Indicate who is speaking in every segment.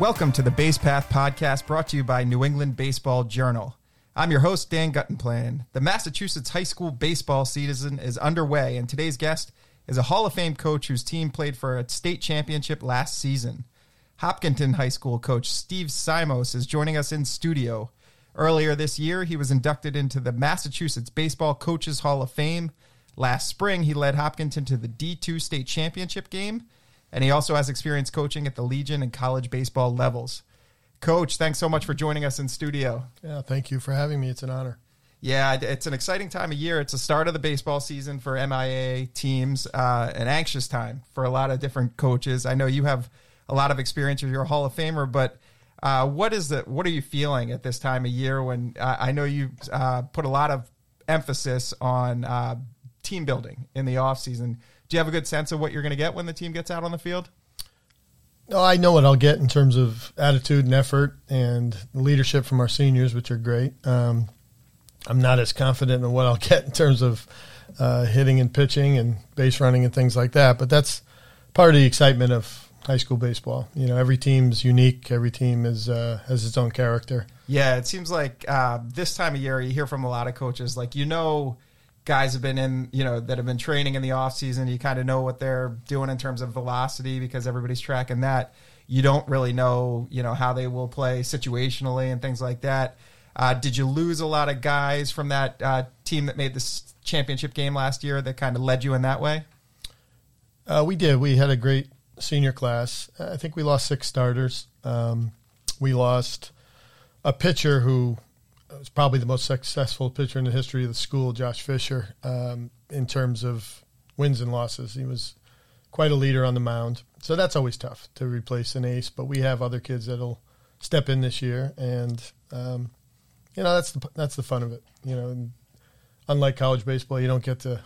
Speaker 1: Welcome to the Base Path podcast brought to you by New England Baseball Journal. I'm your host, Dan Guttenplan. The Massachusetts high school baseball season is underway, and today's guest is a Hall of Fame coach whose team played for a state championship last season. Hopkinton High School coach Steve Simos is joining us in studio. Earlier this year, he was inducted into the Massachusetts Baseball Coaches Hall of Fame. Last spring, he led Hopkinton to the D2 state championship game, and he also has experience coaching at the Legion and college baseball levels. Coach, thanks so much for joining us in studio.
Speaker 2: Yeah, thank you for having me. It's an honor.
Speaker 1: Yeah, it's an exciting time of year. It's the start of the baseball season for MIAA teams, uh, an anxious time for a lot of different coaches. I know you have a lot of experience. You're a Hall of Famer, but uh, what is the what are you feeling at this time of year when uh, I know you uh, put a lot of emphasis on uh, team building in the off season? Do you have a good sense of what you're going to get when the team gets out on the field?
Speaker 2: No, I know what I'll get in terms of attitude and effort and leadership from our seniors, which are great. Um, I'm not as confident in what I'll get in terms of uh, hitting and pitching and base running and things like that, but that's part of the excitement of high school baseball. You know, every team's unique. Every team is uh, has its own character.
Speaker 1: Yeah, it seems like uh, this time of year you hear from a lot of coaches like you know guys have been in you know that have been training in the off season. You kind of know what they're doing in terms of velocity because everybody's tracking that. You don't really know you know how they will play situationally and things like that. Uh, did you lose a lot of guys from that uh, team that made this championship game last year that kind of led you in that way?
Speaker 2: Uh, we did. We had a great senior class. I think we lost six starters. Um, we lost a pitcher who was probably the most successful pitcher in the history of the school, Josh Fisher, um, in terms of wins and losses. He was quite a leader on the mound. So that's always tough to replace an ace, but we have other kids that'll step in this year, and um, you know that's the that's the fun of it. You know, unlike college baseball, you don't get to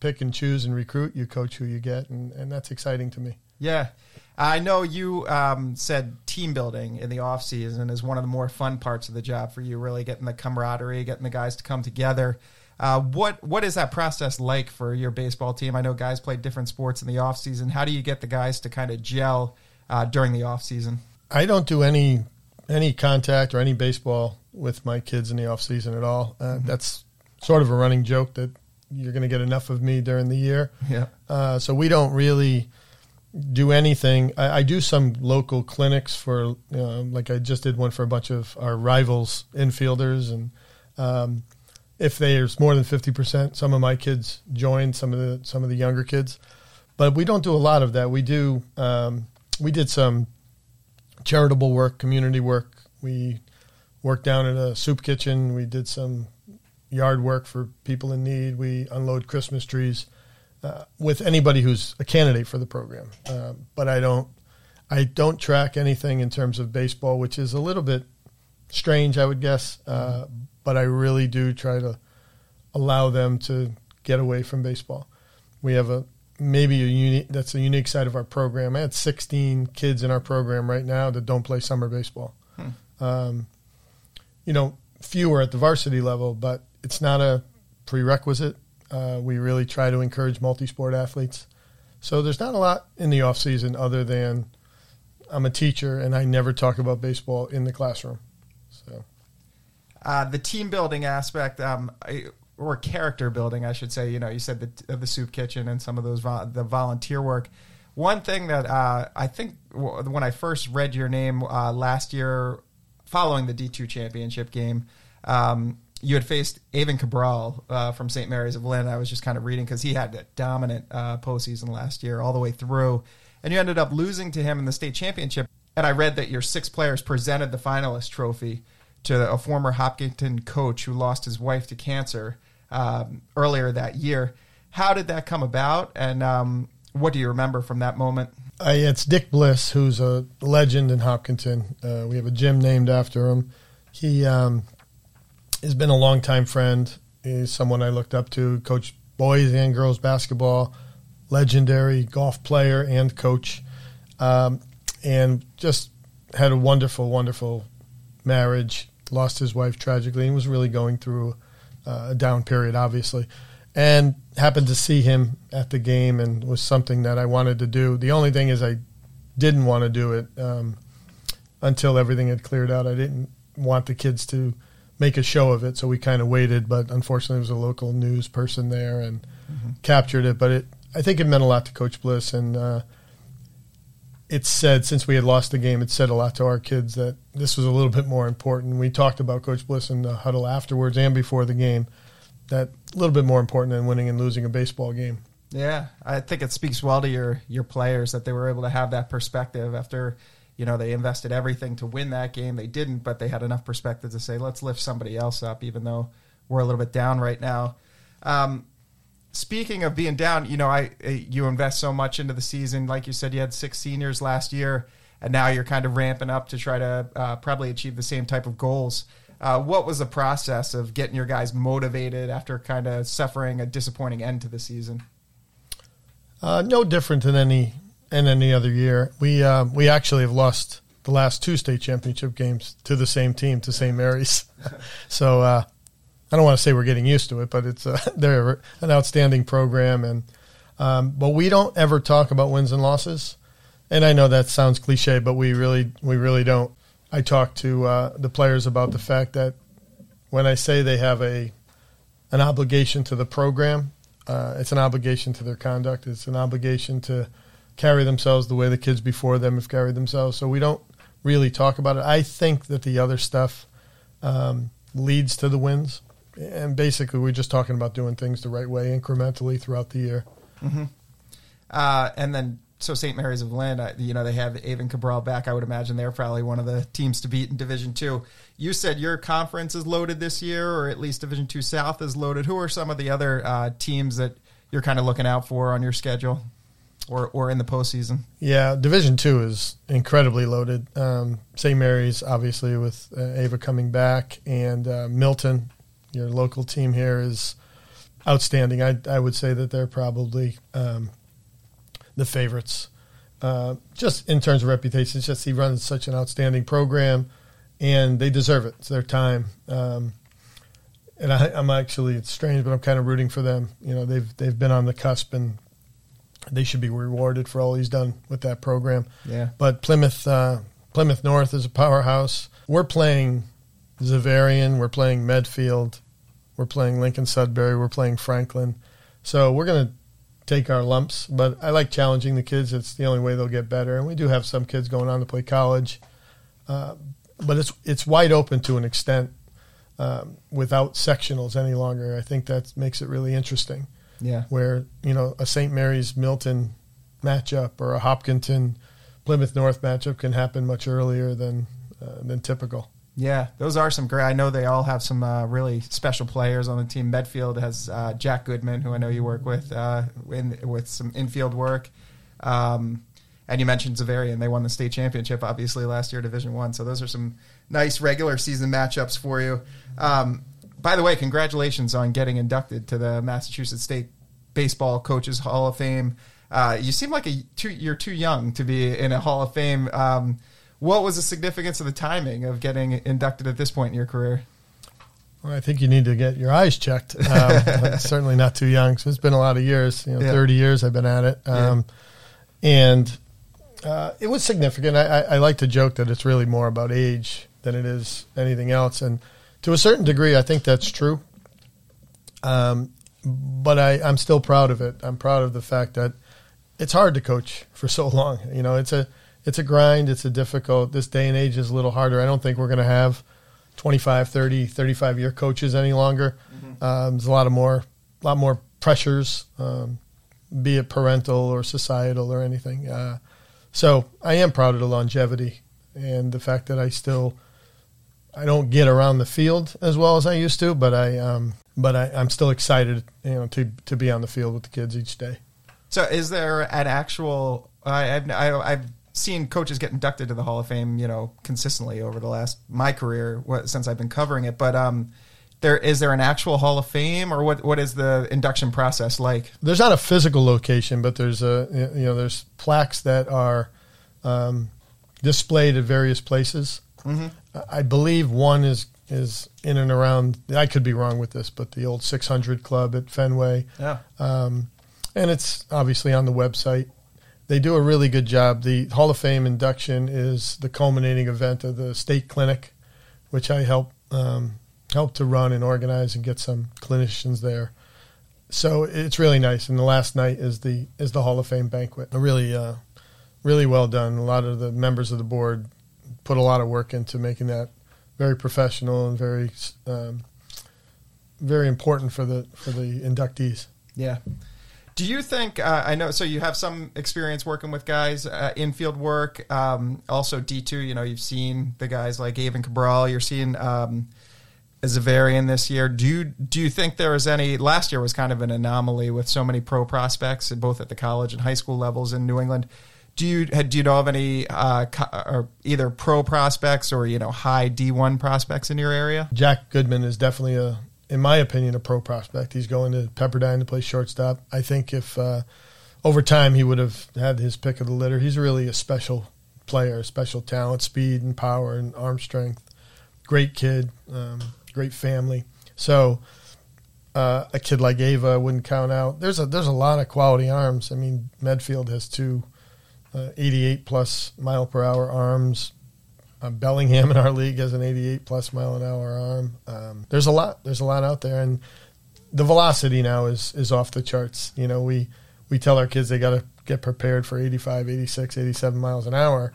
Speaker 2: pick and choose and recruit. You coach who you get, and, and that's exciting to me.
Speaker 1: Yeah. I know you um, said team building in the off season is one of the more fun parts of the job for you. Really getting the camaraderie, getting the guys to come together. Uh, what what is that process like for your baseball team? I know guys play different sports in the off season. How do you get the guys to kind of gel uh, during the off season?
Speaker 2: I don't do any any contact or any baseball with my kids in the off season at all. Uh, mm-hmm. That's sort of a running joke that you're going to get enough of me during the year.
Speaker 1: Yeah.
Speaker 2: Uh, so we don't really do anything. I, I, do some local clinics for, like I just did one for a bunch of our rivals infielders, and um, if there's more than fifty percent, some of my kids join. Some of the some of the younger kids, but we don't do a lot of that. We do. Um, we did some charitable work, community work. We worked down at a soup kitchen. We did some yard work for people in need. We unload Christmas trees uh, with anybody who's a candidate for the program. Uh, but I don't, I don't track anything in terms of baseball, which is a little bit strange, I would guess. Uh, but I really do try to allow them to get away from baseball. We have a maybe a unique that's a unique side of our program. I had 16 kids in our program right now that don't play summer baseball. Hmm. Um, you know, fewer at the varsity level, but it's not a prerequisite. Uh, we really try to encourage multi-sport athletes. So there's not a lot in the off season other than I'm a teacher and I never talk about baseball in the classroom. So
Speaker 1: uh, the team building aspect, um, or character building, I should say. You know, you said the the soup kitchen and some of those vo- the volunteer work. One thing that uh, I think w- when I first read your name uh, last year, following the D two championship game, um, you had faced Avon Cabral uh, from St. Mary's of Lynn. I was just kind of reading because he had a dominant uh, postseason last year, all the way through, and you ended up losing to him in the state championship. And I read that your six players presented the finalist trophy to a former Hopkinton coach who lost his wife to cancer um, earlier that year. How did that come about, and um, what do you remember from that moment?
Speaker 2: Uh, it's Dick Bliss, who's a legend in Hopkinton. Uh, we have a gym named after him. He um, has been a longtime friend. He's someone I looked up to, coach boys and girls basketball, legendary golf player and coach, um, and just had a wonderful, wonderful marriage. Lost his wife tragically and was really going through uh, a down period, obviously. And happened to see him at the game and was something that I wanted to do. The only thing is, I didn't want to do it. Um, until everything had cleared out. I didn't want the kids to make a show of it, so we kind of waited. But unfortunately, there was a local news person there and mm-hmm. captured it. But it, I think it meant a lot to Coach Bliss, and uh, it said since we had lost the game, it said a lot to our kids that this was a little bit more important. We talked about Coach Bliss in the huddle afterwards and before the game. That a little bit more important than winning and losing a baseball game.
Speaker 1: Yeah, I think it speaks well to your your players that they were able to have that perspective after you know they invested everything to win that game. They didn't, but they had enough perspective to say, let's lift somebody else up, even though we're a little bit down right now. Um, speaking of being down, you know, I you invest so much into the season. Like you said, you had six seniors last year, and now you're kind of ramping up to try to uh, probably achieve the same type of goals. Uh, what was the process of getting your guys motivated after kind of suffering a disappointing end to the season?
Speaker 2: Uh, no different than any in any other year. We uh, we actually have lost the last two state championship games to the same team, to St. Mary's. so uh, I don't want to say we're getting used to it, but it's uh, they're an outstanding program, and um, but we don't ever talk about wins and losses. And I know that sounds cliche, but we really we really don't. I talk to uh, the players about the fact that when I say they have a an obligation to the program, uh, it's an obligation to their conduct. It's an obligation to carry themselves the way the kids before them have carried themselves. So we don't really talk about it. I think that the other stuff um, leads to the wins, and basically we're just talking about doing things the right way incrementally throughout the year.
Speaker 1: Mm-hmm. Uh, and then so St. Mary's of Lynn, uh, you know, they have Avon Cabral back. I would imagine they're probably one of the teams to beat in Division Two. You said your conference is loaded this year, or at least Division Two South is loaded. Who are some of the other uh, teams that you're kind of looking out for on your schedule, or or in the postseason?
Speaker 2: Yeah, Division Two is incredibly loaded. Um, St. Mary's, obviously, with uh, Ava coming back, and uh, Milton, your local team here, is outstanding. I I would say that they're probably um, the favorites. Uh, just in terms of reputation, it's just he runs such an outstanding program, and they deserve it. It's their time. Um, and I, am actually it's strange, but I'm kind of rooting for them. You know, they've they've been on the cusp, and they should be rewarded for all he's done with that program.
Speaker 1: Yeah.
Speaker 2: But Plymouth uh, Plymouth North is a powerhouse. We're playing Xaverian. We're playing Medfield. We're playing Lincoln Sudbury. We're playing Franklin. So we're going to take our lumps. But I like challenging the kids. It's the only way they'll get better. And we do have some kids going on to play college, uh, but it's it's wide open to an extent um, without sectionals any longer. I think that makes it really interesting.
Speaker 1: Yeah,
Speaker 2: where you know a St. Mary's Milton matchup or a Hopkinton Plymouth North matchup can happen much earlier than uh, than typical.
Speaker 1: Yeah, those are some great. I know they all have some uh, really special players on the team. Medfield has uh, Jack Goodman, who I know you work with, uh, in, with some infield work. Um, and you mentioned Xaverian; they won the state championship, obviously last year, Division One. So those are some nice regular season matchups for you. Um, by the way, congratulations on getting inducted to the Massachusetts State Baseball Coaches Hall of Fame. Uh, you seem like a too, you're too young to be in a Hall of Fame. Um, what was the significance of the timing of getting inducted at this point in your career?
Speaker 2: Well, I think you need to get your eyes checked. Um, certainly not too young. So it's been a lot of years. You know, yeah. thirty years I've been at it, um, yeah. and uh, it was significant. I, I, I, like to joke that it's really more about age than it is anything else, and to a certain degree, I think that's true. Um, but I, I'm still proud of it. I'm proud of the fact that it's hard to coach for so long. You know, it's a it's a grind. It's a difficult. This day and age is a little harder. I don't think we're going to have 25, 30, 35 year coaches any longer. Mm-hmm. Um, there's a lot of more, a lot more pressures, um, be it parental or societal or anything. Uh, so I am proud of the longevity and the fact that I still, I don't get around the field as well as I used to, but I, um, but I, I'm still excited, you know, to to be on the field with the kids each day.
Speaker 1: So, is there an actual? I've I've seen coaches get inducted to the Hall of Fame, you know, consistently over the last my career since I've been covering it. But um, there is there an actual Hall of Fame, or what? What is the induction process like?
Speaker 2: There's not a physical location, but there's a you know there's plaques that are um, displayed at various places. Mm-hmm. I believe one is is in and around. I could be wrong with this, but the old 600 Club at Fenway.
Speaker 1: Yeah.
Speaker 2: Um, and it's obviously on the website. they do a really good job. The Hall of Fame induction is the culminating event of the state clinic, which I help um, help to run and organize and get some clinicians there. So it's really nice. And the last night is the is the Hall of Fame banquet. Really, uh, really well done. A lot of the members of the board put a lot of work into making that very professional and very um, very important for the for the inductees.
Speaker 1: Yeah. Do you think? Uh, I know. So you have some experience working with guys, uh, infield work, um, also D two. You know, you've seen the guys like Avon Cabral. You're seeing um, Xaverian this year. Do you do you think there is any? Last year was kind of an anomaly with so many pro prospects, both at the college and high school levels in New England. Do you do you know of any uh, either pro prospects or you know high D one prospects in your area?
Speaker 2: Jack Goodman is definitely a in my opinion, a pro prospect. He's going to Pepperdine to play shortstop. I think if uh, over time he would have had his pick of the litter, he's really a special player, special talent, speed and power and arm strength. Great kid, um, great family. So uh, a kid like Ava wouldn't count out. There's a there's a lot of quality arms. I mean, Medfield has two uh, 88 plus mile per hour arms. Uh, Bellingham in our league has an 88 plus mile an hour arm. Um, there's a lot. There's a lot out there, and the velocity now is is off the charts. You know, we we tell our kids they got to get prepared for 85, 86, 87 miles an hour.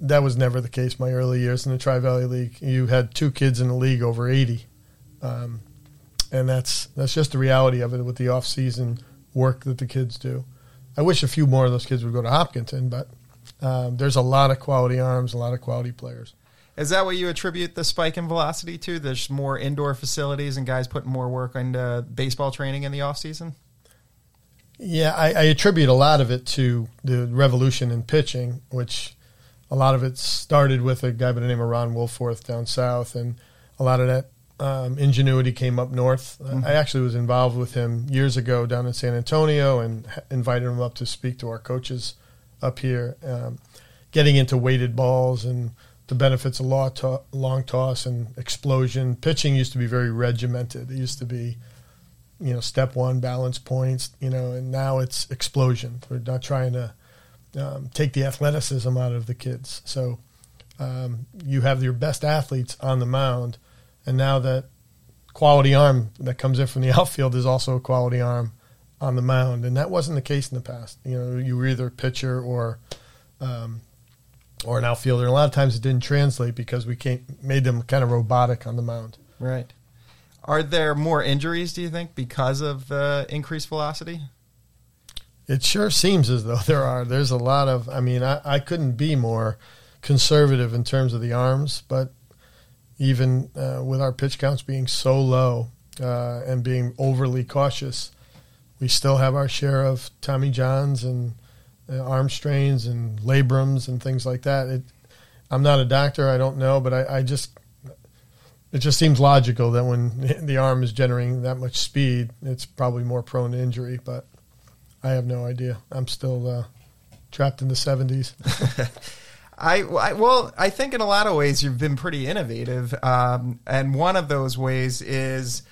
Speaker 2: That was never the case my early years in the Tri Valley League. You had two kids in the league over 80, um, and that's that's just the reality of it with the off season work that the kids do. I wish a few more of those kids would go to Hopkinton, but um, there's a lot of quality arms, a lot of quality players.
Speaker 1: Is that what you attribute the spike in velocity to? There's more indoor facilities and guys putting more work into baseball training in the off season.
Speaker 2: Yeah, I, I, attribute a lot of it to the revolution in pitching, which a lot of it started with a guy by the name of Ron Wolforth down south, and a lot of that um, ingenuity came up north. Mm-hmm. I actually was involved with him years ago down in San Antonio and invited him up to speak to our coaches up here, um, getting into weighted balls and the benefits of long, to- long toss and explosion. Pitching used to be very regimented. It used to be, you know, step one balance points, you know, and now it's explosion. We're not trying to um, take the athleticism out of the kids. So um, you have your best athletes on the mound, and now that quality arm that comes in from the outfield is also a quality arm on the mound, and that wasn't the case in the past. You know, you were either a pitcher or um, or an outfielder. And a lot of times it didn't translate because we came made them kind of robotic on the mound.
Speaker 1: Right. Are there more injuries? Do you think because of the increased velocity?
Speaker 2: It sure seems as though there are. There's a lot of. I mean, I, I couldn't be more conservative in terms of the arms, but even uh, with our pitch counts being so low uh, and being overly cautious, we still have our share of Tommy Johns and uh, arm strains and labrums and things like that. It, I'm not a doctor, I don't know, but I, I just it just seems logical that when the arm is generating that much speed, it's probably more prone to injury. But I have no idea. I'm still uh, trapped in the 70s.
Speaker 1: I, I, well, I think in a lot of ways you've been pretty innovative, um, and one of those ways is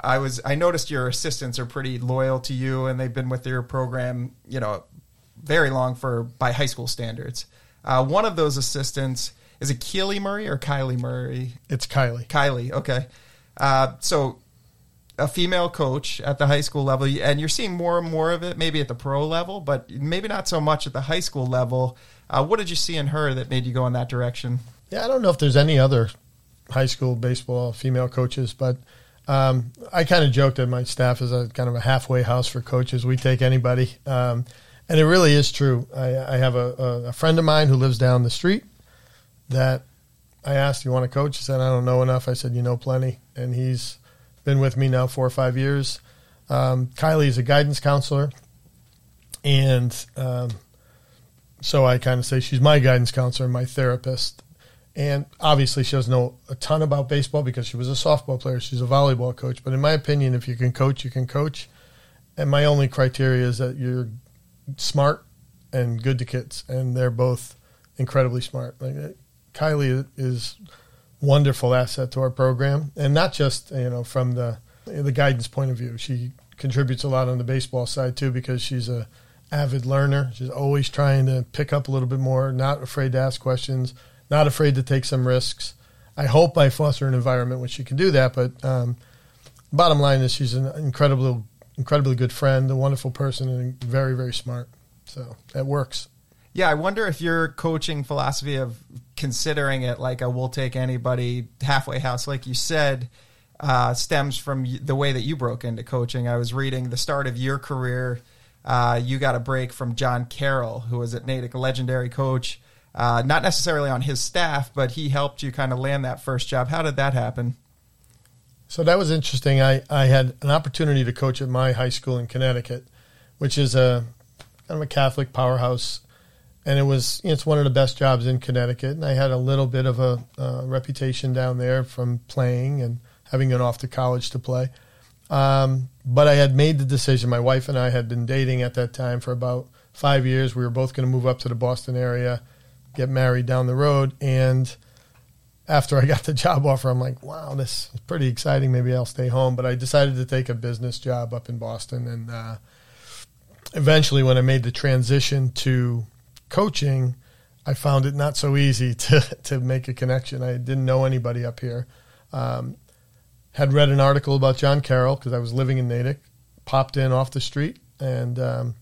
Speaker 1: I was I noticed your assistants are pretty loyal to you, and they've been with your program, you know, very long for by high school standards. Uh, one of those assistants is it Keely Murray or Kylie Murray?
Speaker 2: It's Kylie.
Speaker 1: Kylie, okay. Uh, so a female coach at the high school level, and you're seeing more and more of it, maybe at the pro level, but maybe not so much at the high school level. Uh, what did you see in her that made you go in that direction?
Speaker 2: Yeah, I don't know if there's any other high school baseball female coaches, but um, I kind of joked that my staff is a kind of a halfway house for coaches. We take anybody, um, and it really is true. I, I have a, a, friend of mine who lives down the street that I asked, "You want to coach?" He said, "I don't know enough." I said, "You know plenty," and he's been with me now four or five years. Um, Kylie is a guidance counselor, and um, so I kind of say she's my guidance counselor, my therapist. And obviously, she doesn't know a ton about baseball because she was a softball player. She's a volleyball coach. But in my opinion, if you can coach, you can coach. And my only criteria is that you're smart and good to kids, and they're both incredibly smart. Like uh, Kylie is wonderful asset to our program, and not just you know from the the guidance point of view. She contributes a lot on the baseball side too because she's a avid learner. She's always trying to pick up a little bit more, not afraid to ask questions, not afraid to take some risks. I hope I foster an environment where she can do that. But um, bottom line is she's an incredibly, incredibly good friend, a wonderful person, and very, very smart. So that works.
Speaker 1: Yeah, I wonder if your coaching philosophy of considering it like a we'll take anybody halfway house, like you said, uh, stems from the way that you broke into coaching. I was reading the start of your career. Uh, you got a break from John Carroll, who was at Natick, a legendary coach. Uh, not necessarily on his staff, but he helped you kind of land that first job. How did that happen?
Speaker 2: So that was interesting. I, I had an opportunity to coach at my high school in Connecticut, which is a kind of a Catholic powerhouse, and it was it's one of the best jobs in Connecticut. And I had a little bit of a uh, reputation down there from playing and having gone off to college to play. Um, but I had made the decision. My wife and I had been dating at that time for about five years. We were both going to move up to the Boston area get married down the road. And after I got the job offer, I'm like, wow, this is pretty exciting. Maybe I'll stay home. But I decided to take a business job up in Boston. And uh, eventually, when I made the transition to coaching, I found it not so easy to, to make a connection. I didn't know anybody up here. Um, had read an article about John Carroll because I was living in Natick, popped in off the street, and um,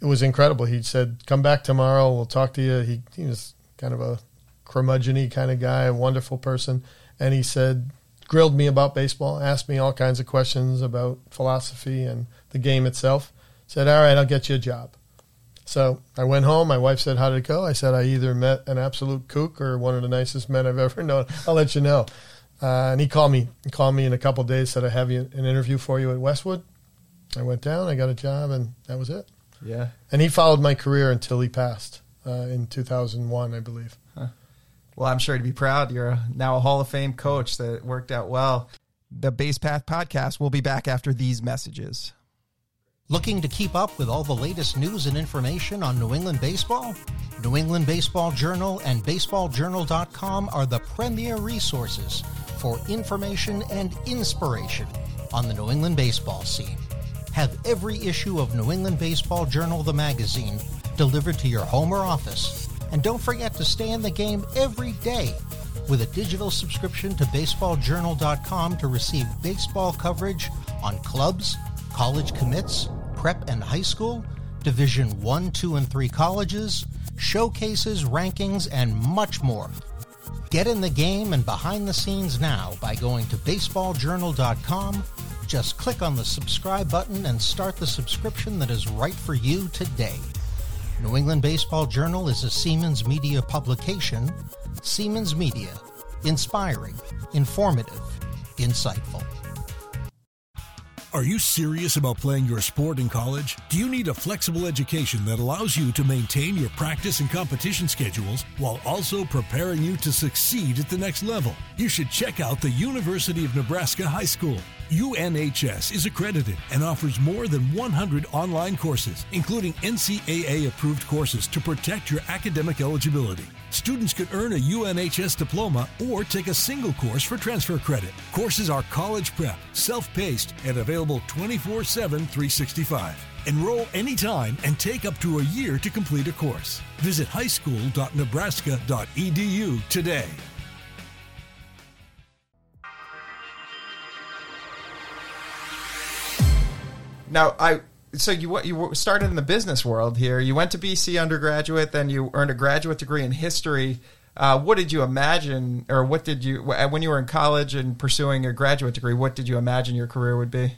Speaker 2: it was incredible. He said, "Come back tomorrow. We'll talk to you." He, he was kind of a curmudgeony kind of guy, a wonderful person, and he said, grilled me about baseball, asked me all kinds of questions about philosophy and the game itself. Said, "All right, I'll get you a job." So I went home. My wife said, "How did it go?" I said, "I either met an absolute kook or one of the nicest men I've ever known." I'll let you know. Uh, and he called me. He called me in a couple days. Said, "I have you an interview for you at Westwood." I went down. I got a job, and that was it.
Speaker 1: Yeah.
Speaker 2: And he followed my career until he passed uh, in 2001, I believe. Huh.
Speaker 1: Well, I'm sure to be proud. You're now a Hall of Fame coach that worked out well. The Base Path podcast will be back after these messages.
Speaker 3: Looking to keep up with all the latest news and information on New England baseball? New England Baseball Journal and BaseballJournal.com are the premier resources for information and inspiration on the New England baseball scene have every issue of New England Baseball Journal, the magazine, delivered to your home or office. And don't forget to stay in the game every day with a digital subscription to baseballjournal.com to receive baseball coverage on clubs, college commits, prep and high school, Division 1, 2, and 3 colleges, showcases, rankings, and much more. Get in the game and behind the scenes now by going to baseballjournal.com just click on the subscribe button and start the subscription that is right for you today. New England Baseball Journal is a Seamans Media publication. Seamans Media, inspiring, informative, insightful.
Speaker 4: Are you serious about playing your sport in college? Do you need a flexible education that allows you to maintain your practice and competition schedules while also preparing you to succeed at the next level? You should check out the University of Nebraska High School. UNHS is accredited and offers more than 100 online courses, including NCAA approved courses to protect your academic eligibility. Students could earn a UNHS diploma or take a single course for transfer credit. Courses are college prep, self paced, and available 24 7 365. Enroll anytime and take up to a year to complete a course. Visit highschool.nebraska.edu today.
Speaker 1: Now, I so you you started in the business world here. You went to BC undergraduate, then you earned a graduate degree in history. Uh, what did you imagine, or what did you when you were in college and pursuing a graduate degree? What did you imagine your career would be?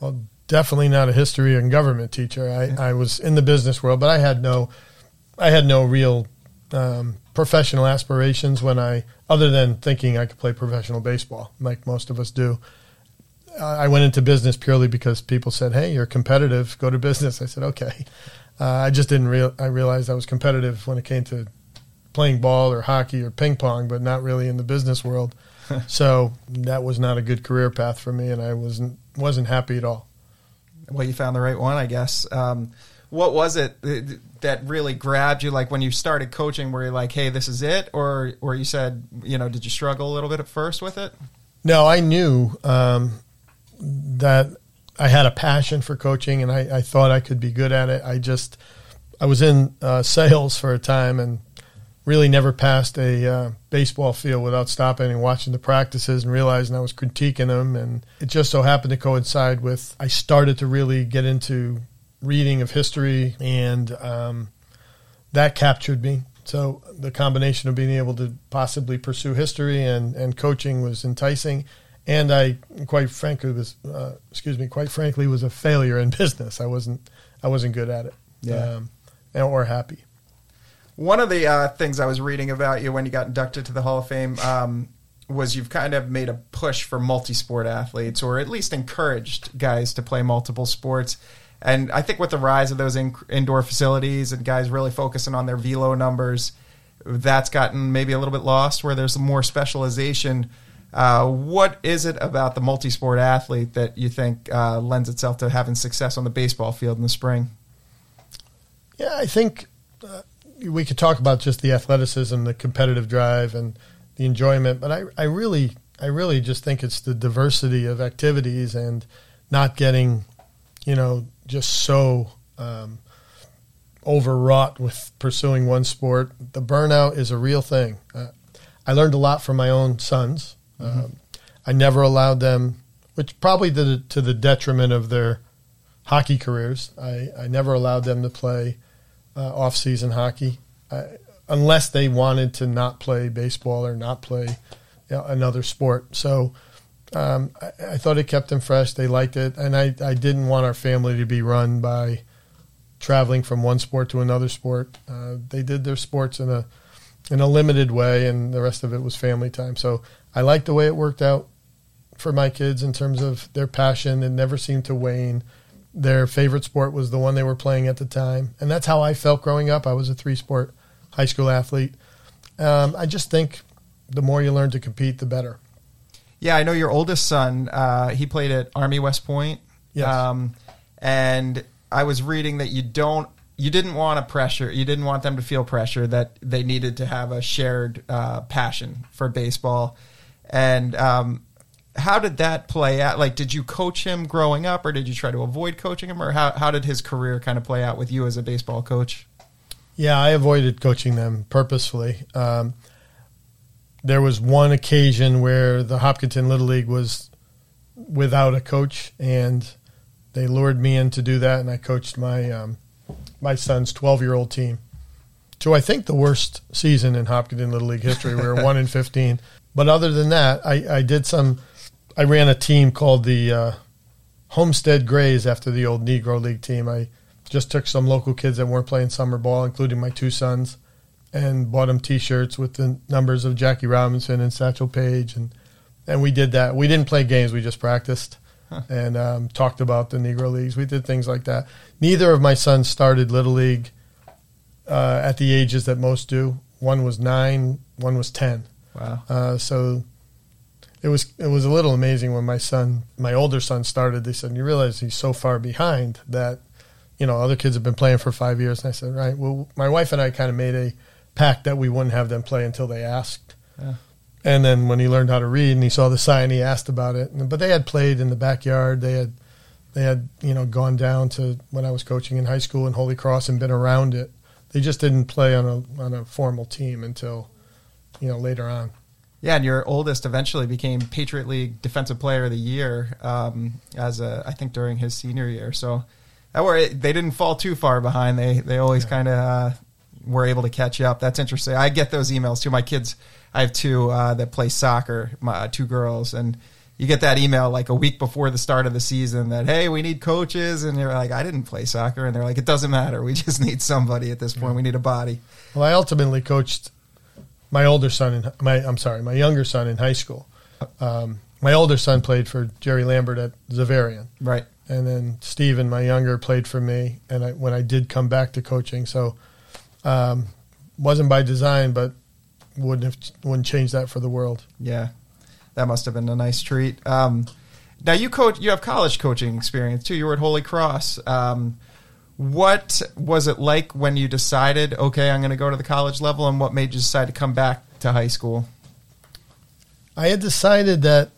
Speaker 2: Well, definitely not a history and government teacher. I, I was in the business world, but I had no, I had no real um, professional aspirations when I, other than thinking I could play professional baseball, like most of us do. I went into business purely because people said, "Hey, you're competitive. Go to business." I said, "Okay." Uh, I just didn't real. I realized I was competitive when it came to playing ball or hockey or ping pong, but not really in the business world. so that was not a good career path for me, and I wasn't wasn't happy at all.
Speaker 1: Well, you found the right one, I guess. Um, what was it that really grabbed you? Like when you started coaching, were you like, "Hey, this is it," or or you said, you know, did you struggle a little bit at first with it?
Speaker 2: No, I knew um, that I had a passion for coaching, and I, I thought I could be good at it. I just I was in uh, sales for a time and really never passed a uh, baseball field without stopping and watching the practices and realizing I was critiquing them. And it just so happened to coincide with I started to really get into reading of history, and um, that captured me. So the combination of being able to possibly pursue history and, and coaching was enticing. And I, quite frankly, was uh, excuse me, quite frankly, was a failure in business. I wasn't I wasn't good at it,
Speaker 1: Yeah.
Speaker 2: um, or happy.
Speaker 1: One of the uh, things I was reading about you when you got inducted to the Hall of Fame um, was you've kind of made a push for multi-sport athletes, or at least encouraged guys to play multiple sports. And I think with the rise of those in- indoor facilities and guys really focusing on their velo numbers, that's gotten maybe a little bit lost. Where there's more specialization. Uh, what is it about the multi-sport athlete that you think uh, lends itself to having success on the baseball field in the spring?
Speaker 2: Yeah, I think uh, we could talk about just the athleticism, the competitive drive, and the enjoyment. But I, I really, I really just think it's the diversity of activities and not getting, you know, just so um, overwrought with pursuing one sport. The burnout is a real thing. Uh, I learned a lot from my own sons. Um, I never allowed them, which probably the, to the detriment of their hockey careers. I, I never allowed them to play uh, off-season hockey I, unless they wanted to not play baseball or not play you know, another sport. So um, I, I thought it kept them fresh. They liked it, and I, I didn't want our family to be run by traveling from one sport to another sport. Uh, they did their sports in a in a limited way, and the rest of it was family time. So I liked the way it worked out for my kids in terms of their passion. It never seemed to wane. Their favorite sport was the one they were playing at the time, and that's how I felt growing up. I was a three sport high school athlete. Um, I just think the more you learn to compete, the better.
Speaker 1: Yeah, I know your oldest son. Uh, he played at Army West Point.
Speaker 2: Yes.
Speaker 1: Um, and I was reading that you don't, you didn't want to pressure, you didn't want them to feel pressure that they needed to have a shared uh, passion for baseball. And um, how did that play out? Like, did you coach him growing up, or did you try to avoid coaching him, or how how did his career kind of play out with you as a baseball coach?
Speaker 2: Yeah, I avoided coaching them purposefully. Um, there was one occasion where the Hopkinton Little League was without a coach, and they lured me in to do that, and I coached my um, my son's twelve year old team to I think the worst season in Hopkinton Little League history. We were one in fifteen, but other than that, I, I did some. I ran a team called the uh, Homestead Grays after the old Negro League team. I just took some local kids that weren't playing summer ball, including my two sons, and bought them T-shirts with the numbers of Jackie Robinson and Satchel Paige, and and we did that. We didn't play games; we just practiced and um, talked about the Negro leagues. We did things like that. Neither of my sons started little league uh, at the ages that most do. One was nine, one was ten.
Speaker 1: Wow.
Speaker 2: Uh, so it was it was a little amazing when my son, my older son, started. They said, "You realize he's so far behind that." You know, other kids have been playing for five years, and I said, "Right." Well, my wife and I kind of made a pact that we wouldn't have them play until they asked.
Speaker 1: Yeah.
Speaker 2: And then when he learned how to read and he saw the sign, he asked about it. But they had played in the backyard. They had they had you know gone down to when I was coaching in high school in Holy Cross and been around it. They just didn't play on a on a formal team until you know later on.
Speaker 1: Yeah, and your oldest eventually became Patriot League Defensive Player of the Year um, as a, I think during his senior year. So that were they didn't fall too far behind. They they always kind of uh, were able to catch up. That's interesting. I get those emails too. My kids, I have two uh, that play soccer, my uh, two girls, and you get that email like a week before the start of the season that hey, we need coaches, and you're like, I didn't play soccer, and they're like, it doesn't matter. We just need somebody at this point. We need a body.
Speaker 2: Well, I ultimately coached my older son in my I'm sorry, my younger son in high school. Um, my older son played for Jerry Lambert at Xaverian,
Speaker 1: Right.
Speaker 2: and then Steven, my younger, played for me. And I, when I did come back to coaching, so um, wasn't by design, but wouldn't have wouldn't change that for the world.
Speaker 1: Yeah, that must have been a nice treat. Um, now you coach, you have college coaching experience too. You were at Holy Cross. Um, what was it like when you decided, okay, I'm going to go to the college level, and what made you decide to come back to high school?
Speaker 2: I had decided that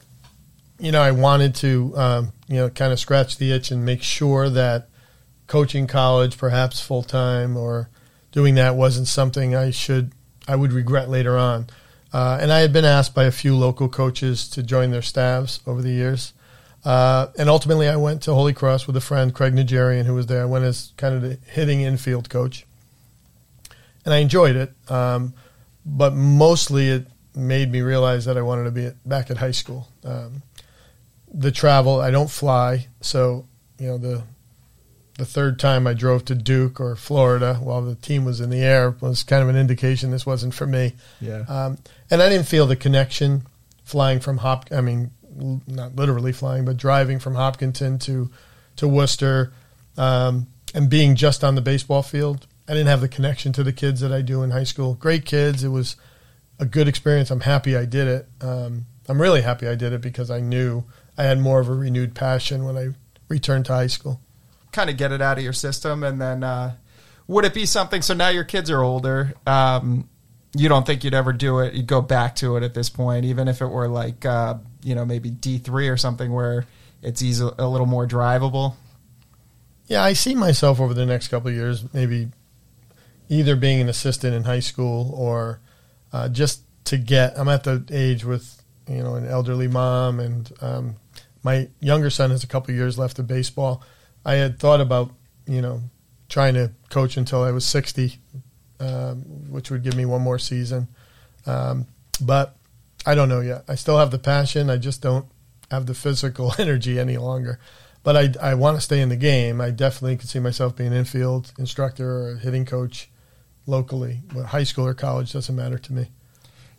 Speaker 2: you know, I wanted to, um, you know, kind of scratch the itch and make sure that coaching college, perhaps full time or doing that, wasn't something I should, I would regret later on. Uh, and I had been asked by a few local coaches to join their staffs over the years. Uh, and ultimately, I went to Holy Cross with a friend, Craig Nigerian, who was there. I went as kind of the hitting infield coach. And I enjoyed it. Um, but mostly it made me realize that I wanted to be at, back at high school. Um, the travel, I don't fly. So, you know, the the third time I drove to Duke or Florida while the team was in the air was kind of an indication this wasn't for me.
Speaker 1: Yeah.
Speaker 2: Um, and I didn't feel the connection flying from Hop. I mean, not literally flying, but driving from Hopkinton to to Worcester um, and being just on the baseball field. I didn't have the connection to the kids that I do in high school. Great kids. It was a good experience. I'm happy I did it. Um, I'm really happy I did it because I knew I had more of a renewed passion when I returned to high school
Speaker 1: kind of get it out of your system, and then uh, would it be something? So now your kids are older. Um, you don't think you'd ever do it? You'd go back to it at this point, even if it were like uh, you know maybe D three or something where it's easy, a little more drivable.
Speaker 2: Yeah, I see myself over the next couple years, maybe either being an assistant in high school or uh, just to get. I'm at the age with you know an elderly mom, and um, my younger son has a couple years left of baseball. I had thought about, you know, trying to coach until I was 60, um, which would give me one more season. Um, but I don't know yet. I still have the passion. I just don't have the physical energy any longer. But I, I want to stay in the game. I definitely could see myself being an infield instructor or a hitting coach locally. high school or college doesn't matter to me.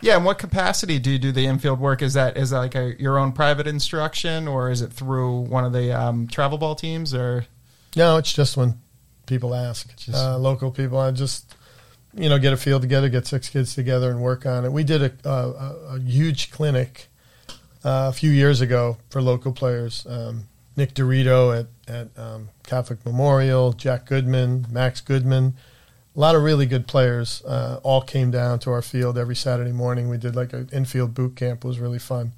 Speaker 1: Yeah, and what capacity do you do the infield work? Is that is that like a, your own private instruction, or is it through one of the um, travel ball teams? Or
Speaker 2: no, it's just when people ask, just, uh, local people. I just you know get a field together, get six kids together, and work on it. We did a, a, a huge clinic uh, a few years ago for local players. Um, Nick Dorito at at um, Catholic Memorial, Jack Goodman, Max Goodman a lot of really good players uh, all came down to our field every Saturday morning. We did like an infield boot camp. It was really fun.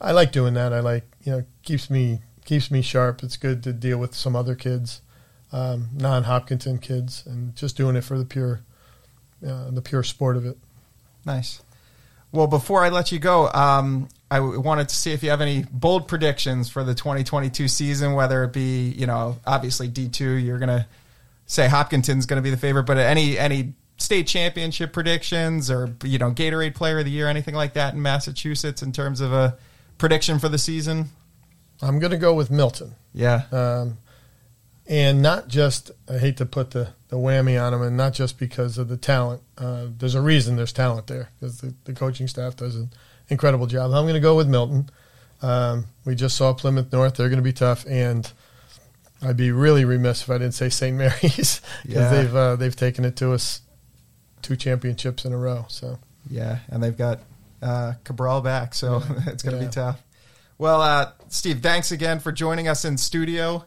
Speaker 2: I like doing that. I like you know keeps me keeps me sharp. It's good to deal with some other kids, um, non Hopkinton kids, and just doing it for the pure uh, the pure sport of it.
Speaker 1: Nice. Well, before I let you go, um, I wanted to see if you have any bold predictions for the 2022 season, whether it be, you know, obviously D2, you're going to say Hopkinton's going to be the favorite, but any any state championship predictions or you know Gatorade Player of the Year, anything like that in Massachusetts in terms of a prediction for the season?
Speaker 2: I'm going to go with Milton.
Speaker 1: Yeah.
Speaker 2: Um, and not just I hate to put the, the whammy on them, and not just because of the talent. Uh, there's a reason there's talent there because the, the coaching staff does an incredible job. I'm going to go with Milton. Um, we just saw Plymouth North; they're going to be tough, and I'd be really remiss if I didn't say St. Mary's because yeah. they've uh, they've taken it to us two championships in a row. So
Speaker 1: yeah, and they've got uh, Cabral back, so yeah. it's going to yeah. be tough. Well, uh, Steve, thanks again for joining us in studio.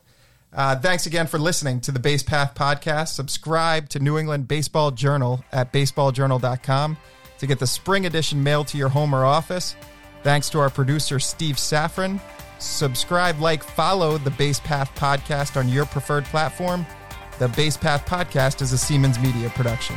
Speaker 1: Uh, thanks again for listening to the Base Path podcast. Subscribe to New England Baseball Journal at baseballjournal.com to get the spring edition mailed to your home or office. Thanks to our producer, Steve Safran. Subscribe, like, follow the Base Path podcast on your preferred platform. The Base Path podcast is a Seamans Media production.